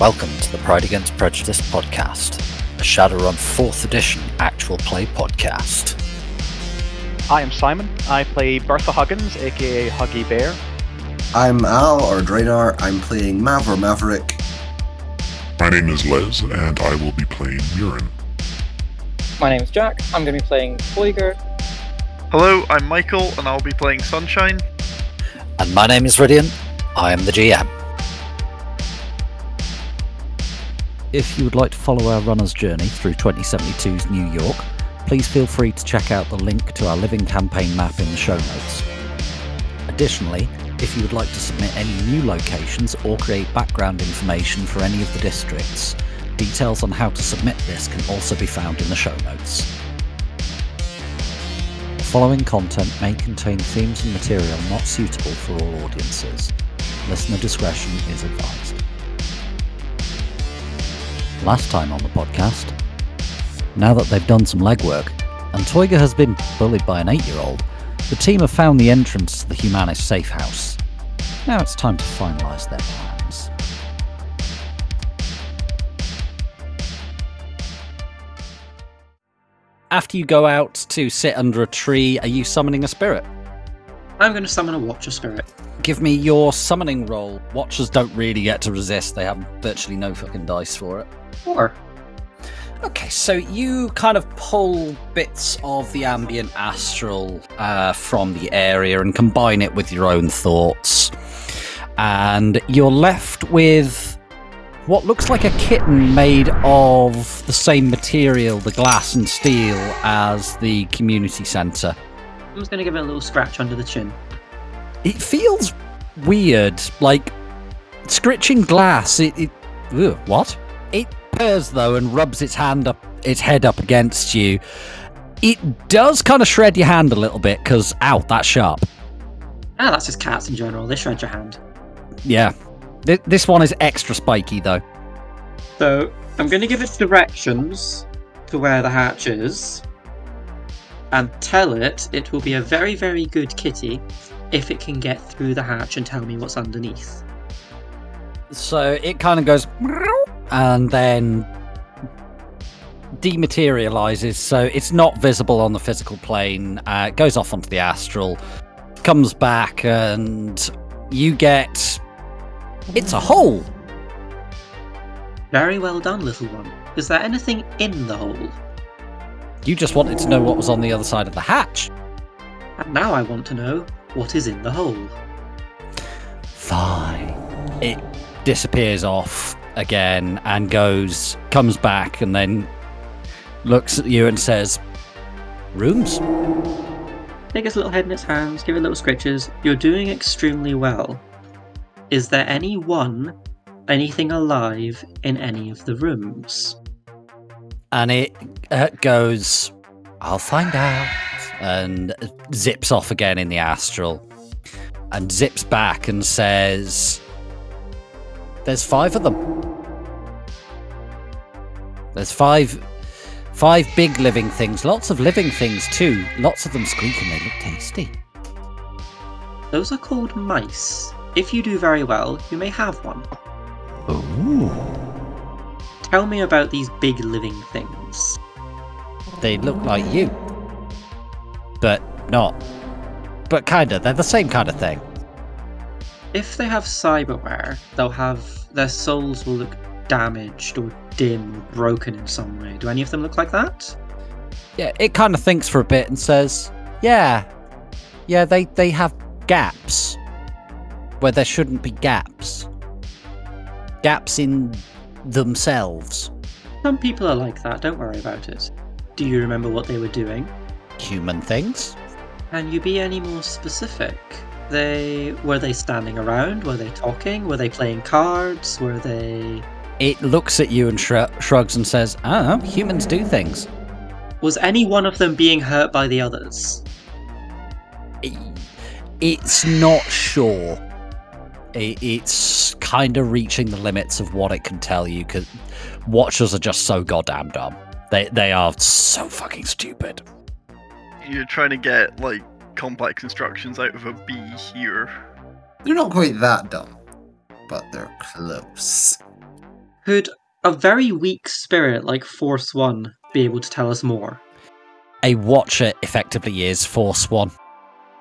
Welcome to the Pride Against Prejudice podcast, a Shadowrun 4th edition actual play podcast. I am Simon. I play Bertha Huggins, aka Huggy Bear. I'm Al, or Draenor. I'm playing Mav or Maverick. My name is Les, and I will be playing Murin. My name is Jack. I'm going to be playing Toyger. Hello, I'm Michael, and I'll be playing Sunshine. And my name is Rhydian. I am the GM. If you would like to follow our runner's journey through 2072's New York, please feel free to check out the link to our living campaign map in the show notes. Additionally, if you would like to submit any new locations or create background information for any of the districts, details on how to submit this can also be found in the show notes. The following content may contain themes and material not suitable for all audiences. Listener discretion is advised. Last time on the podcast, now that they've done some legwork, and Toyger has been bullied by an eight year old, the team have found the entrance to the Humanis safe house. Now it's time to finalise their plans. After you go out to sit under a tree, are you summoning a spirit? I'm going to summon a Watcher Spirit. Give me your summoning roll. Watchers don't really get to resist, they have virtually no fucking dice for it. Four. Okay, so you kind of pull bits of the ambient astral uh, from the area and combine it with your own thoughts. And you're left with what looks like a kitten made of the same material, the glass and steel, as the community centre. I'm just going to give it a little scratch under the chin. It feels weird, like scritching glass. It, it ugh, what? It purrs though and rubs its hand up, its head up against you. It does kind of shred your hand a little bit because, ow, that's sharp. Ah, that's just cats in general. They shred your hand. Yeah, Th- this one is extra spiky though. So I'm going to give it directions to where the hatch is, and tell it it will be a very, very good kitty if it can get through the hatch and tell me what's underneath. So it kind of goes and then dematerializes. So it's not visible on the physical plane. Uh, it goes off onto the astral, comes back, and you get. It's a hole. Very well done, little one. Is there anything in the hole? You just wanted to know what was on the other side of the hatch. And now I want to know what is in the hole. Fine. It disappears off again and goes, comes back, and then looks at you and says, Rooms? Take its little head in its hands, give it little scritches. You're doing extremely well. Is there anyone, anything alive in any of the rooms? And it uh, goes, I'll find out. And zips off again in the astral. And zips back and says, There's five of them. There's five five big living things, lots of living things too. Lots of them squeak and they look tasty. Those are called mice. If you do very well, you may have one. Ooh. Tell me about these big living things. They look like you. But not. But kinda, they're the same kind of thing. If they have cyberware, they'll have their souls will look damaged or dim or broken in some way. Do any of them look like that? Yeah, it kind of thinks for a bit and says, "Yeah, yeah, they they have gaps where there shouldn't be gaps. Gaps in themselves. Some people are like that, don't worry about it. Do you remember what they were doing? Human things. Can you be any more specific? They were they standing around? Were they talking? Were they playing cards? Were they It looks at you and shrug shrugs and says, "Ah, humans do things." was any one of them being hurt by the others? It's not sure. It's kind of reaching the limits of what it can tell you because watchers are just so goddamn dumb. They they are so fucking stupid. You're trying to get like complex instructions out of a bee here. They're not quite that dumb, but they're close. Could a very weak spirit like Force One be able to tell us more? A watcher effectively is Force 1.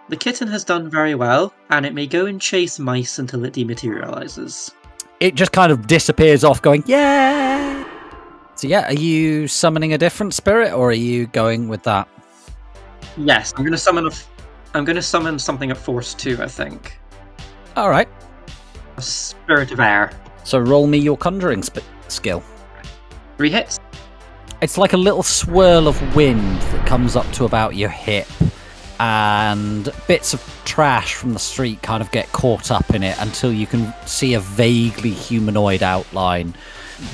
The kitten has done very well, and it may go and chase mice until it dematerializes. It just kind of disappears off, going, yeah! So, yeah, are you summoning a different spirit or are you going with that? Yes, I'm gonna summon a. I'm gonna summon something at Force Two. I think All right. a Spirit of Air. So, roll me your conjuring sp- skill. Three hits. It's like a little swirl of wind that comes up to about your hip, and bits of trash from the street kind of get caught up in it until you can see a vaguely humanoid outline.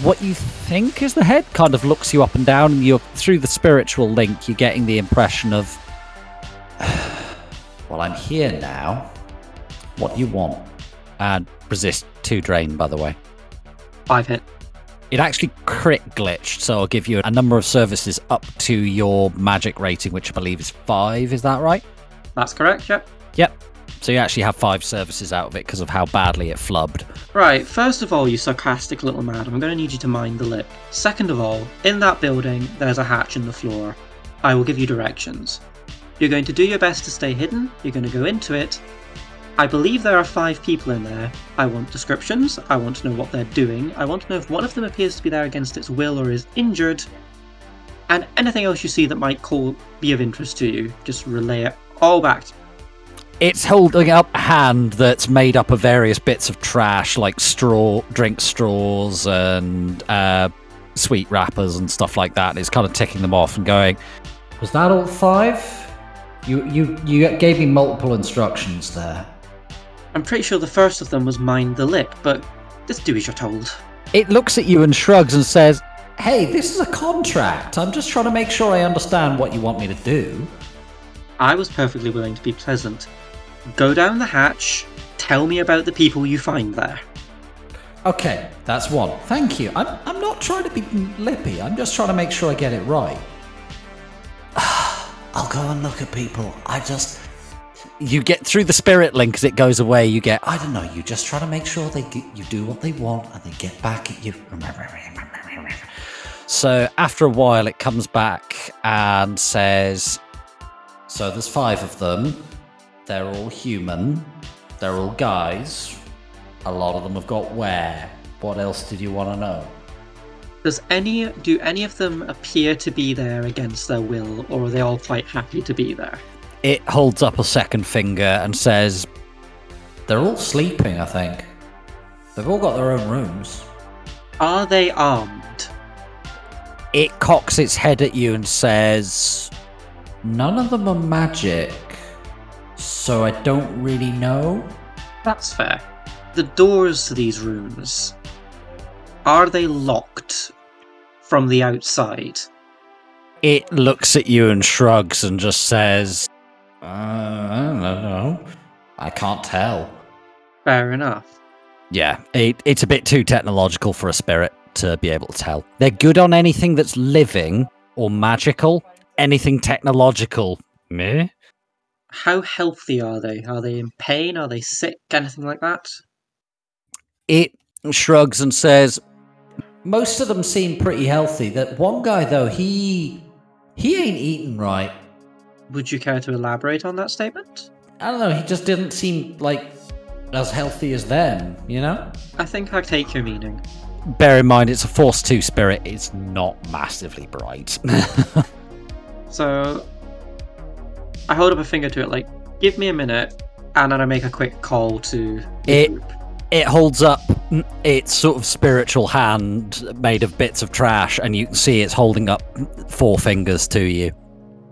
What you think is the head kind of looks you up and down, and you're through the spiritual link, you're getting the impression of, well, I'm here now. What do you want? And resist two drain, by the way. Five hit. It actually crit glitched, so I'll give you a number of services up to your magic rating, which I believe is five. Is that right? That's correct. Yep. Yep. So you actually have five services out of it because of how badly it flubbed. Right, first of all, you sarcastic little man, I'm going to need you to mind the lip. Second of all, in that building, there's a hatch in the floor. I will give you directions. You're going to do your best to stay hidden, you're going to go into it. I believe there are five people in there. I want descriptions, I want to know what they're doing, I want to know if one of them appears to be there against its will or is injured, and anything else you see that might call be of interest to you. Just relay it all back It's holding up a hand that's made up of various bits of trash, like straw, drink straws, and uh, sweet wrappers and stuff like that. It's kind of ticking them off and going, "Was that all five? You you you gave me multiple instructions there." I'm pretty sure the first of them was mind the lip, but just do as you're told. It looks at you and shrugs and says, "Hey, this is a contract. I'm just trying to make sure I understand what you want me to do." I was perfectly willing to be pleasant. Go down the hatch, tell me about the people you find there. Okay, that's one. Thank you. I'm, I'm not trying to be lippy. I'm just trying to make sure I get it right. I'll go and look at people. I just. You get through the spirit link as it goes away. You get, I don't know, you just try to make sure they get, you do what they want and they get back at you. So after a while, it comes back and says, So there's five of them. They're all human. They're all guys. A lot of them have got wear. What else did you want to know? Does any do any of them appear to be there against their will, or are they all quite happy to be there? It holds up a second finger and says, They're all sleeping, I think. They've all got their own rooms. Are they armed? It cocks its head at you and says, None of them are magic, so I don't really know. That's fair. The doors to these rooms are they locked from the outside? It looks at you and shrugs and just says, uh, I don't know. I can't tell. Fair enough. Yeah, it, it's a bit too technological for a spirit to be able to tell. They're good on anything that's living or magical. Anything technological, meh. How healthy are they? Are they in pain? Are they sick? Anything like that? It shrugs and says, "Most of them seem pretty healthy. That one guy though, he he ain't eating right. Would you care to elaborate on that statement? I don't know. He just didn't seem like as healthy as them. You know." I think I take your meaning. Bear in mind, it's a Force Two spirit. It's not massively bright. So I hold up a finger to it, like, give me a minute, and then I make a quick call to It- group. it holds up its sort of spiritual hand made of bits of trash, and you can see it's holding up four fingers to you.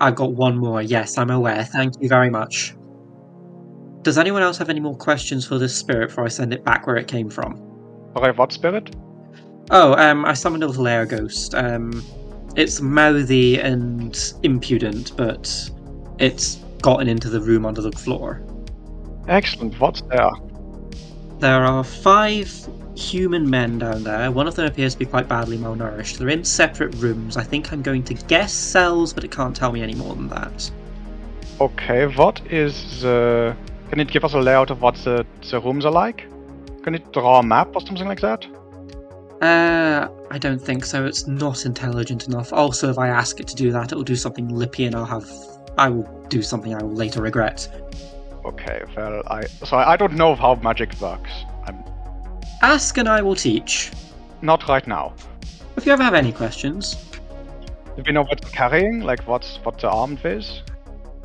I've got one more. Yes, I'm aware. Thank you very much. Does anyone else have any more questions for this spirit before I send it back where it came from? Sorry, what spirit? Oh, um, I summoned a little air ghost. Um, it's mouthy and impudent, but it's gotten into the room under the floor. Excellent. What's there? There are five human men down there. One of them appears to be quite badly malnourished. They're in separate rooms. I think I'm going to guess cells, but it can't tell me any more than that. Okay, what is the... Can it give us a layout of what the, the rooms are like? Can it draw a map or something like that? Uh, I don't think so. It's not intelligent enough. Also, if I ask it to do that, it will do something lippy, and I'll have. I will do something I will later regret. Okay, well, I so I don't know how magic works. I'm Ask and I will teach. not right now. If you ever have any questions, Do we know what it's carrying? Like what's what the armed is?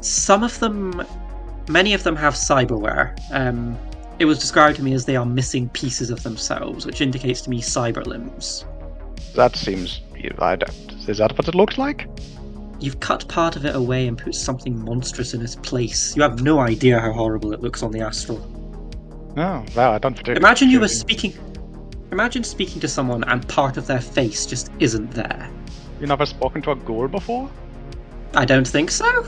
some of them, many of them have cyberware. Um, it was described to me as they are missing pieces of themselves, which indicates to me cyber limbs. That seems. I don't- Is that what it looks like? You've cut part of it away and put something monstrous in its place. You have no idea how horrible it looks on the astral. No, well, I don't. particularly- Imagine you were speaking. Imagine speaking to someone and part of their face just isn't there. You never spoken to a ghoul before? I don't think so.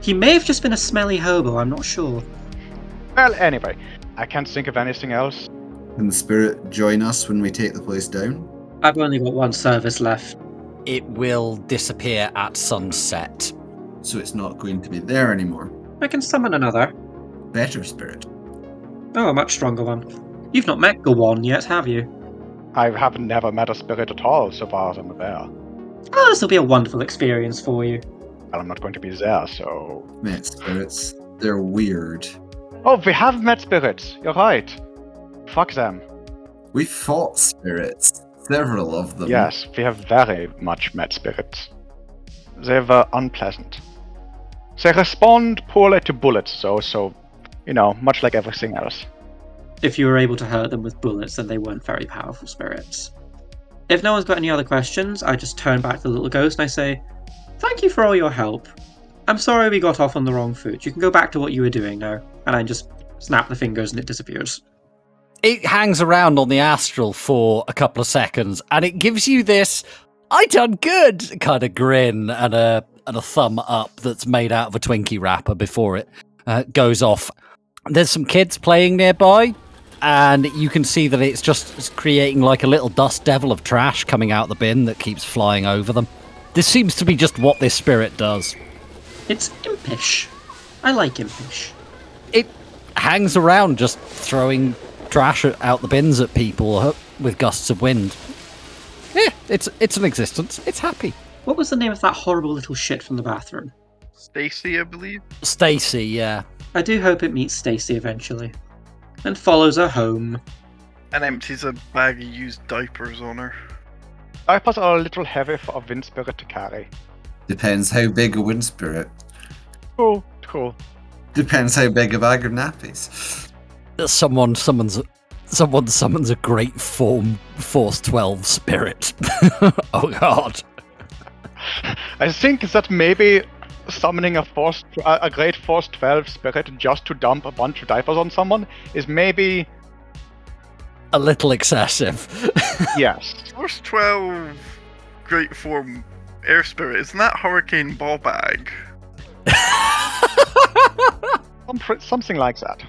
He may have just been a smelly hobo, I'm not sure. Well, anyway, I can't think of anything else. Can the spirit join us when we take the place down? I've only got one service left. It will disappear at sunset. So it's not going to be there anymore. I can summon another. Better spirit. Oh, a much stronger one. You've not met Gawan yet, have you? I haven't never met a spirit at all, so far as I'm aware. Ah, oh, this will be a wonderful experience for you. Well, I'm not going to be there, so. Met spirits. They're weird. Oh, we have met spirits. You're right. Fuck them. We fought spirits. Several of them. Yes, we have very much met spirits. They were unpleasant. They respond poorly to bullets, though, so, you know, much like everything else. If you were able to hurt them with bullets, then they weren't very powerful spirits. If no one's got any other questions, I just turn back to the little ghost and I say, Thank you for all your help. I'm sorry we got off on the wrong foot. You can go back to what you were doing now. And I just snap the fingers and it disappears. It hangs around on the astral for a couple of seconds and it gives you this I done good kind of grin and a and a thumb up that's made out of a Twinkie wrapper before it uh, goes off. There's some kids playing nearby and you can see that it's just creating like a little dust devil of trash coming out the bin that keeps flying over them. This seems to be just what this spirit does. It's impish. I like impish. It hangs around just throwing trash out the bins at people with gusts of wind. Yeah, it's it's an existence. It's happy. What was the name of that horrible little shit from the bathroom? Stacy, I believe. Stacy, yeah. I do hope it meets Stacy eventually. And follows her home. And empties a bag of used diapers on her. Diapers are a little heavy for a wind spirit to carry. Depends how big a wind spirit. Oh, cool. Depends how big a bag of nappies. Someone summons someone summons a great form force twelve spirit. oh god. I think that maybe summoning a force, a a great force 12 spirit just to dump a bunch of diapers on someone is maybe A little excessive. yes. Force 12 Great Form Air Spirit, isn't that Hurricane Bawbag? Something like that.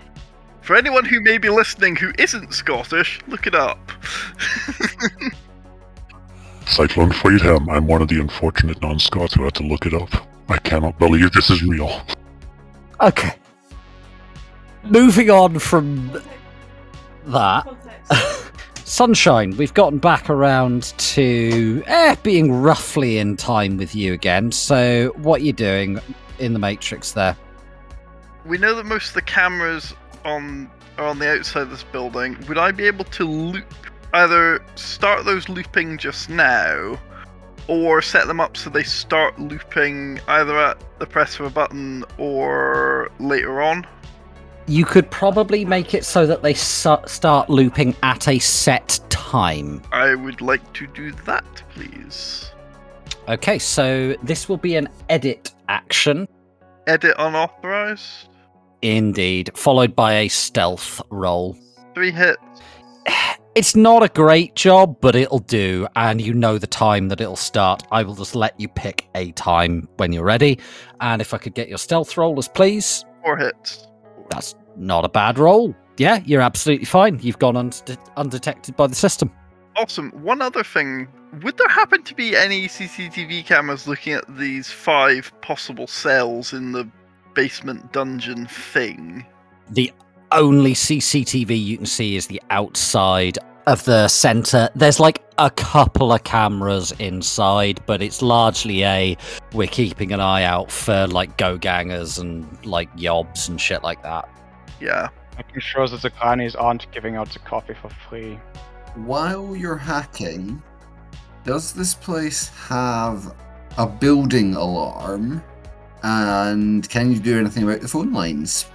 For anyone who may be listening who isn't Scottish, look it up. Cyclone Freedom, I'm one of the unfortunate non-Scots who had to look it up. I cannot believe this is real. okay. Moving on from that. Sunshine, we've gotten back around to eh, being roughly in time with you again. So, what you doing in the Matrix there? we know that most of the cameras on on the outside of this building. Would I be able to loop either start those looping just now or set them up so they start looping either at the press of a button or later on? You could probably make it so that they su- start looping at a set time. I would like to do that, please. Okay, so this will be an edit action, Edit unauthorized. Indeed, followed by a stealth roll. Three hits. It's not a great job, but it'll do, and you know the time that it'll start. I will just let you pick a time when you're ready. And if I could get your stealth rollers, please. Four hits. That's not a bad roll. Yeah, you're absolutely fine. You've gone unde- undetected by the system. Awesome. One other thing. Would there happen to be any CCTV cameras looking at these five possible cells in the basement dungeon thing? The only CCTV you can see is the outside of the center. There's like a couple of cameras inside, but it's largely a we're keeping an eye out for like go gangers and like yobs and shit like that. Yeah. Making sure that the grannies aren't giving out the coffee for free. While you're hacking, does this place have a building alarm? And can you do anything about the phone lines?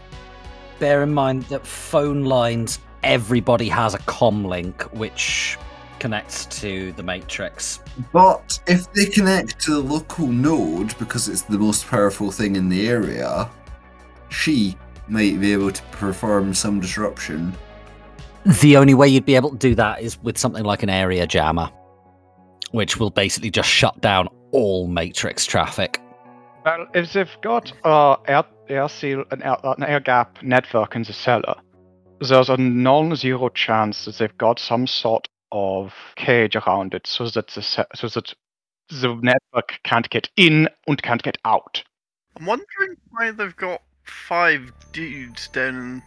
Bear in mind that phone lines, everybody has a com link which connects to the matrix. But if they connect to the local node because it's the most powerful thing in the area, she might be able to perform some disruption. The only way you'd be able to do that is with something like an area jammer, which will basically just shut down all matrix traffic. Well, if they've got uh, air, air seal, an air, an air gap network in the cellar, there's a non-zero chance that they've got some sort of cage around it, so that the so that the network can't get in and can't get out. I'm wondering why they've got five dudes down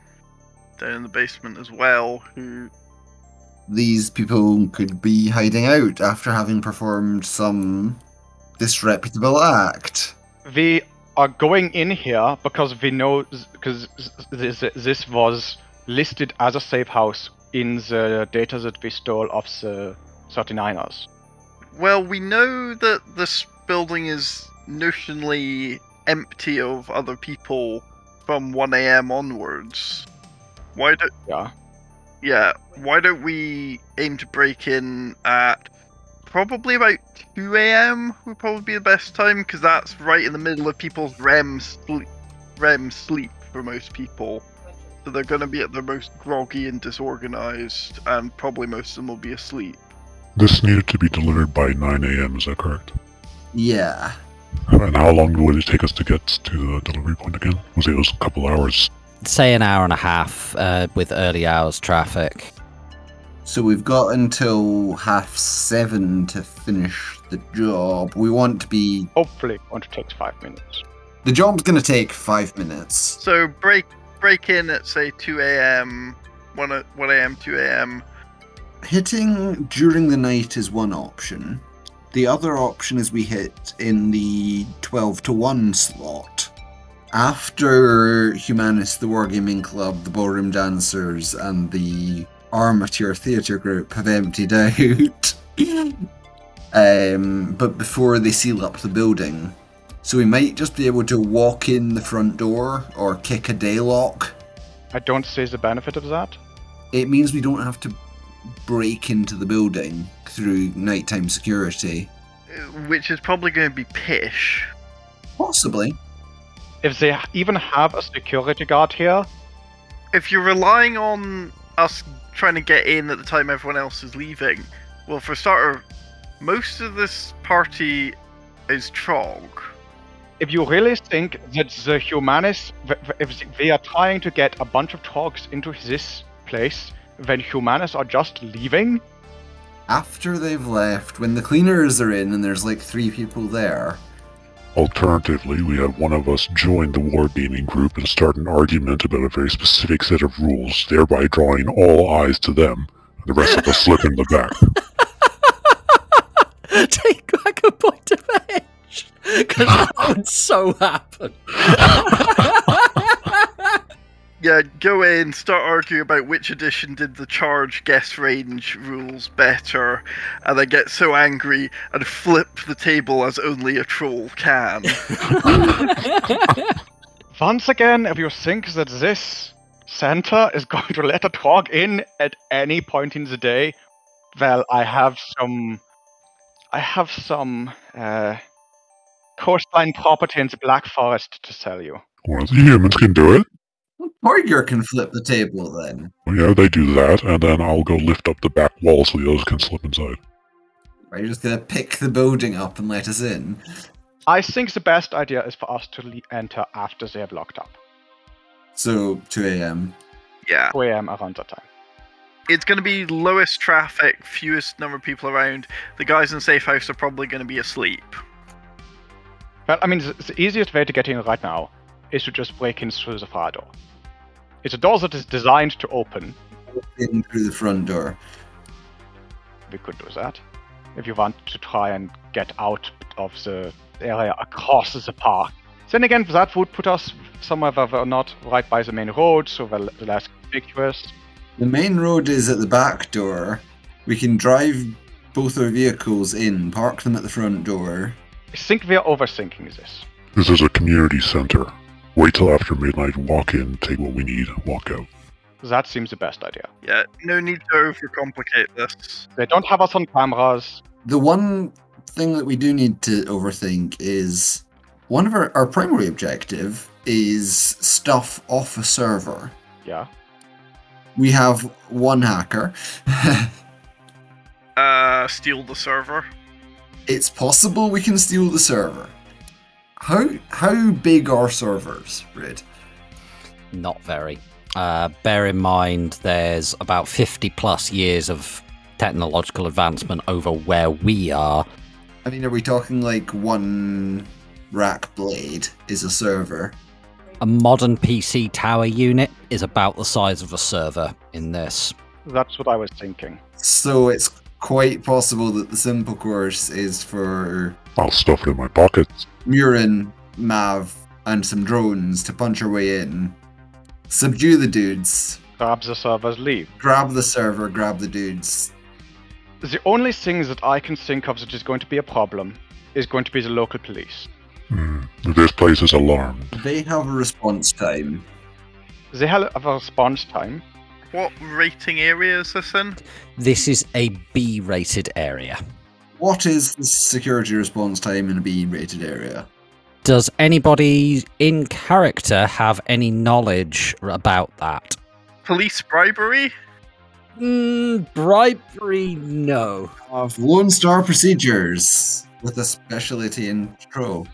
down in the basement as well who These people could be hiding out after having performed some disreputable act. We are going in here because we know because this, this was listed as a safe house in the data that we stole of the 39ers. Well, we know that this building is notionally empty of other people from 1 a.m. onwards. Why do Yeah. yeah? Why don't we aim to break in at probably about 2 a.m. Would probably be the best time because that's right in the middle of people's REM sleep. REM sleep for most people. So they're going to be at their most groggy and disorganized, and probably most of them will be asleep. This needed to be delivered by 9 a.m., is that correct? Yeah. And how long would it take us to get to the delivery point again? Was it, it was a couple hours? Say an hour and a half uh, with early hours traffic. So we've got until half seven to finish the job. We want to be. Hopefully, going to take five minutes. The job's gonna take five minutes. So break break in at say 2 a.m. 1 a- 1 a.m. 2 a.m. Hitting during the night is one option. The other option is we hit in the 12 to 1 slot. After Humanist, the Wargaming Club, the Ballroom Dancers, and the Armature Theatre Group have emptied out. um, but before they seal up the building. So we might just be able to walk in the front door or kick a day lock. I don't see the benefit of that. It means we don't have to break into the building through nighttime security. Which is probably going to be pish. Possibly. If they even have a security guard here, If you're relying on us trying to get in at the time everyone else is leaving, well, for a starter, most of this party is Trog. if you really think that the humanists, if they are trying to get a bunch of talks into this place, when humanists are just leaving, After they've left, when the cleaners are in and there's like three people there, Alternatively, we have one of us join the wargaming group and start an argument about a very specific set of rules, thereby drawing all eyes to them, and the rest of us slip in the back. Take back a point of edge. Because that would so happen. Yeah, go in, start arguing about which edition did the charge guess range rules better, and then get so angry and flip the table as only a troll can. once again, if you think that this center is going to let a dog in at any point in the day, well, I have some, I have some uh, coastline property in the Black Forest to sell you. Well, the humans can do it. Toyger can flip the table then. Well, yeah, they do that, and then I'll go lift up the back wall so the others can slip inside. Are you just gonna pick the building up and let us in? I think the best idea is for us to le- enter after they have locked up. So 2 a.m. yeah. 2 a.m. around that time. It's going to be lowest traffic, fewest number of people around. The guys in safe house are probably going to be asleep. Well, I mean, the, the easiest way to get in right now is to just break in through the fire door. It's a door that is designed to open. In through the front door. we could do that. If you want to try and get out of the area across the park. Then again, that would put us somewhere where we're not right by the main road, so we're l- less conspicuous. The main road is at the back door. We can drive both our vehicles in, park them at the front door. I think we're overthinking this. This is a community center. Wait till after midnight, walk in, take what we need, walk out. That seems the best idea. Yeah, no need to overcomplicate this. They don't have us on cameras. The one thing that we do need to overthink is one of our, our primary objective is stuff off a server. Yeah. We have one hacker. Uh, steal the server. it's possible we can steal the server. How how big are servers, Rid? Not very. Uh, bear in mind, there's about 50 plus years of technological advancement over where we are. I mean, are we talking like one rack blade is a server? A modern PC tower unit is about the size of a server in this. That's what I was thinking. So it's quite possible that the simple course is for I'll stuff it in my pockets. Murin, Mav, and some drones to punch our way in, subdue the dudes, Grab the servers, leave. grab the server, grab the dudes. The only thing that I can think of that is going to be a problem is going to be the local police. Hmm. This place is alarmed. They have a response time. They have a response time. What rating area is this in? This is a B rated area. What is the security response time in a B rated area? Does anybody in character have any knowledge about that? Police bribery? Mm, bribery, no. Of Lone Star Procedures with a specialty in patrol.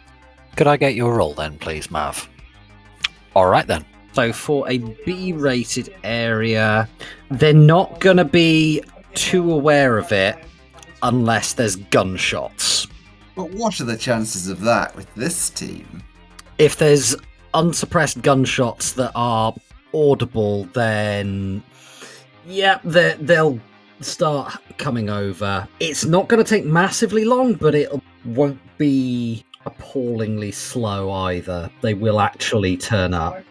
Could I get your roll then, please, Mav? All right then. So for a B-rated area, they're not going to be too aware of it unless there's gunshots. But what are the chances of that with this team? If there's unsuppressed gunshots that are audible, then yeah, they- they'll start coming over. It's not going to take massively long, but it won't be appallingly slow either. They will actually turn up.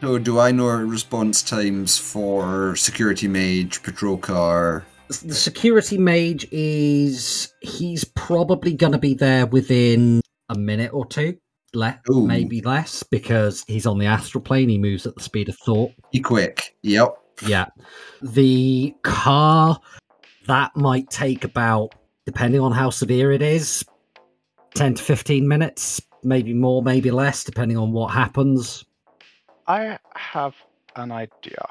So, do I know response times for security mage, patrol car? The security mage is he's probably going to be there within a minute or two le- Ooh. maybe less because he's on the astral plane he moves at the speed of thought Be quick. Yep. yeah the car that might take about depending on how severe it is 10 to 15 minutes maybe more maybe less depending on what happens I have an idea.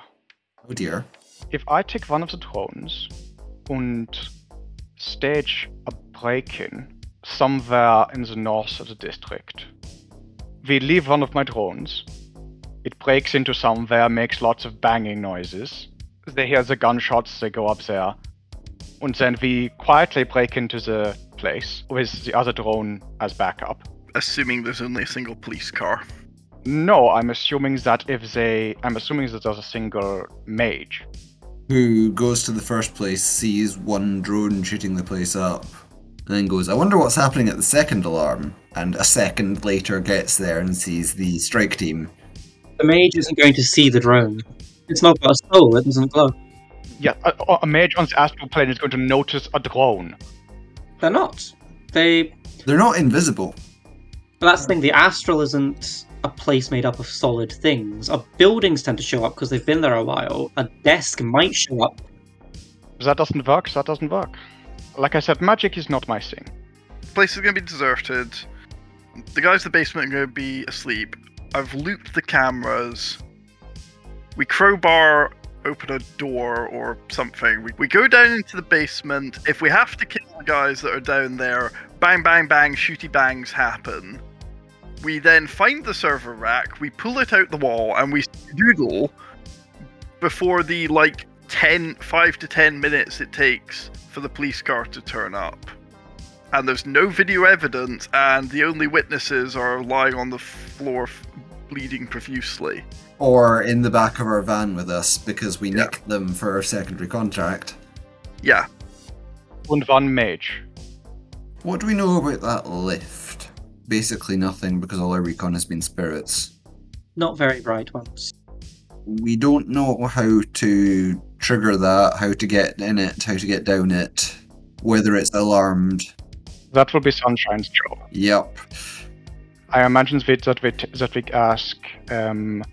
Oh dear. If I take one of the drones and stage a break-in somewhere in the north of the district, we leave one of my drones. It breaks into somewhere, makes lots of banging noises. They hear the gunshots, they go up there. And then we quietly break into the place with the other drone as backup. Assuming there's only a single police car. No, I'm assuming that if they. I'm assuming that there's a single mage. Who goes to the first place, sees one drone shooting the place up, and then goes, I wonder what's happening at the second alarm. And a second later gets there and sees the strike team. The mage isn't going to see the drone. It's not got a soul, it doesn't glow. Yeah, a, a mage on the astral plane is going to notice a drone. They're not. They. They're not invisible. But that's the thing, the astral isn't a place made up of solid things. Our buildings tend to show up because they've been there a while. A desk might show up. That doesn't work. That doesn't work. Like I said, magic is not my thing. The place is going to be deserted. The guys in the basement are going to be asleep. I've looped the cameras. We crowbar open a door or something. We, we go down into the basement. If we have to kill the guys that are down there, bang, bang, bang, shooty bangs happen. We then find the server rack, we pull it out the wall, and we doodle before the like 10, 5 to 10 minutes it takes for the police car to turn up and there's no video evidence, and the only witnesses are lying on the floor, f- bleeding profusely. Or in the back of our van with us because we Yeah. nicked them for our secondary contract. Yeah, and one mage. What do we know about that lift? Basically nothing because all our recon has been spirits. Not very bright ones. We don't know how to trigger that, how to get in it, how to get down it, whether it's alarmed. That will be Sunshine's job. Yep. I imagine that we, t- that we ask um,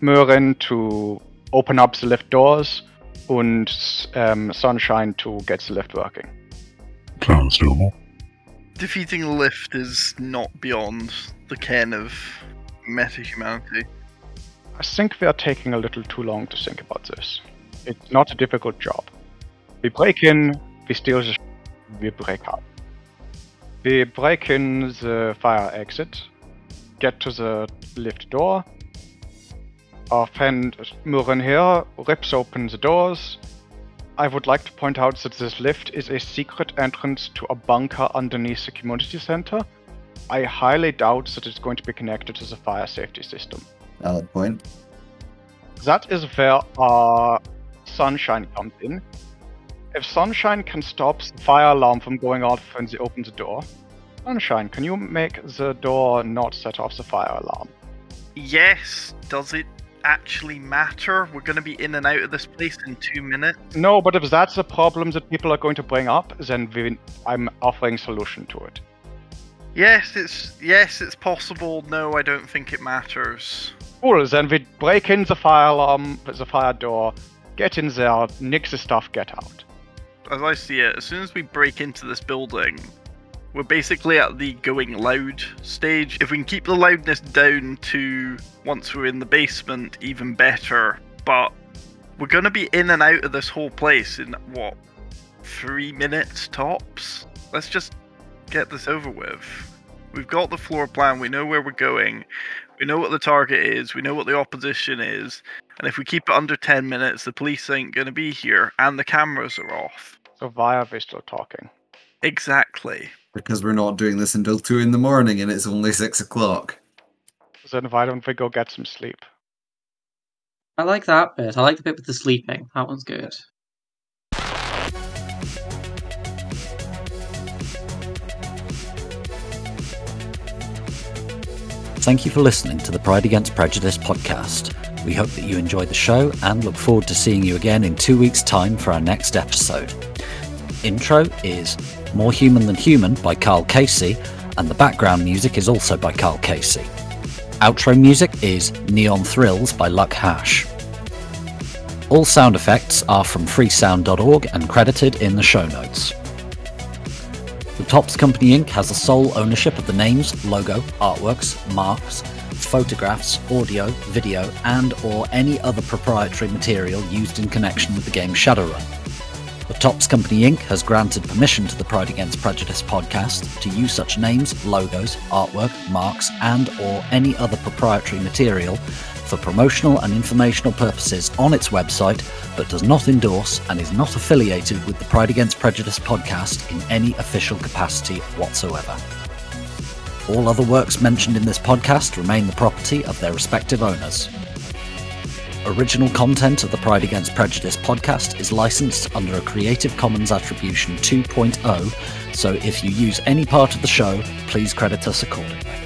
Merlin to open up the lift doors and um, Sunshine to get the lift working. Sounds doable. Defeating lift is not beyond the ken of meta humanity. I think we are taking a little too long to think about this. It's not a difficult job. We break in, we steal the we break out. We break in the fire exit, get to the lift door. Our friend Murin here rips open the doors. I would like to point out that this lift is a secret entrance to a bunker underneath the community center. I highly doubt that it's going to be connected to the fire safety system. Valid point. That is where our sunshine comes in. If sunshine can stop the fire alarm from going off when they open the door, sunshine, can you make the door not set off the fire alarm? Yes, does it actually matter? We're going to be in and out of this place in two minutes. No, but if that's a problem that people are going to bring up, then we, I'm offering solution to it. Yes, it's yes, it's possible. No, I don't think it matters. Cool. Then we break in the fire alarm, the fire door, get in there, nick the stuff, get out. As I see it, as soon as we break into this building, we're basically at the going loud stage. If we can keep the loudness down to once we're in the basement, even better. But we're going to be in and out of this whole place in what, three minutes tops? Let's just get this over with. We've got the floor plan, we know where we're going, we know what the target is, we know what the opposition is, and if we keep it under 10 minutes, the police ain't going to be here, and the cameras are off. So why are still talking? Exactly. Because we're not doing this until 2 in the morning and it's only 6 o'clock. Then why don't we go get some sleep? I like that bit. I like the bit with the sleeping. That one's good. Thank you for listening to the Pride Against Prejudice podcast. We hope that you enjoyed the show and look forward to seeing you again in two weeks' time for our next episode. Intro is More Human Than Human by Carl Casey, and the background music is also by Carl Casey. Outro music is Neon Thrills by LukHash. All sound effects are from freesound.org and credited in the show notes. The Topps Company Inc. has the sole ownership of the names, logo, artworks, marks, photographs, audio, video, and or any other proprietary material used in connection with the game Shadowrun. The Topps Company Inc. has granted permission to the Pride Against Prejudice podcast to use such names, logos, artwork, marks, and or any other proprietary material for promotional and informational purposes on its website, but does not endorse and is not affiliated with the Pride Against Prejudice podcast in any official capacity whatsoever. All other works mentioned in this podcast remain the property of their respective owners. Original content of the Pride Against Prejudice podcast is licensed under a Creative Commons Attribution 2.0, so if you use any part of the show, please credit us accordingly.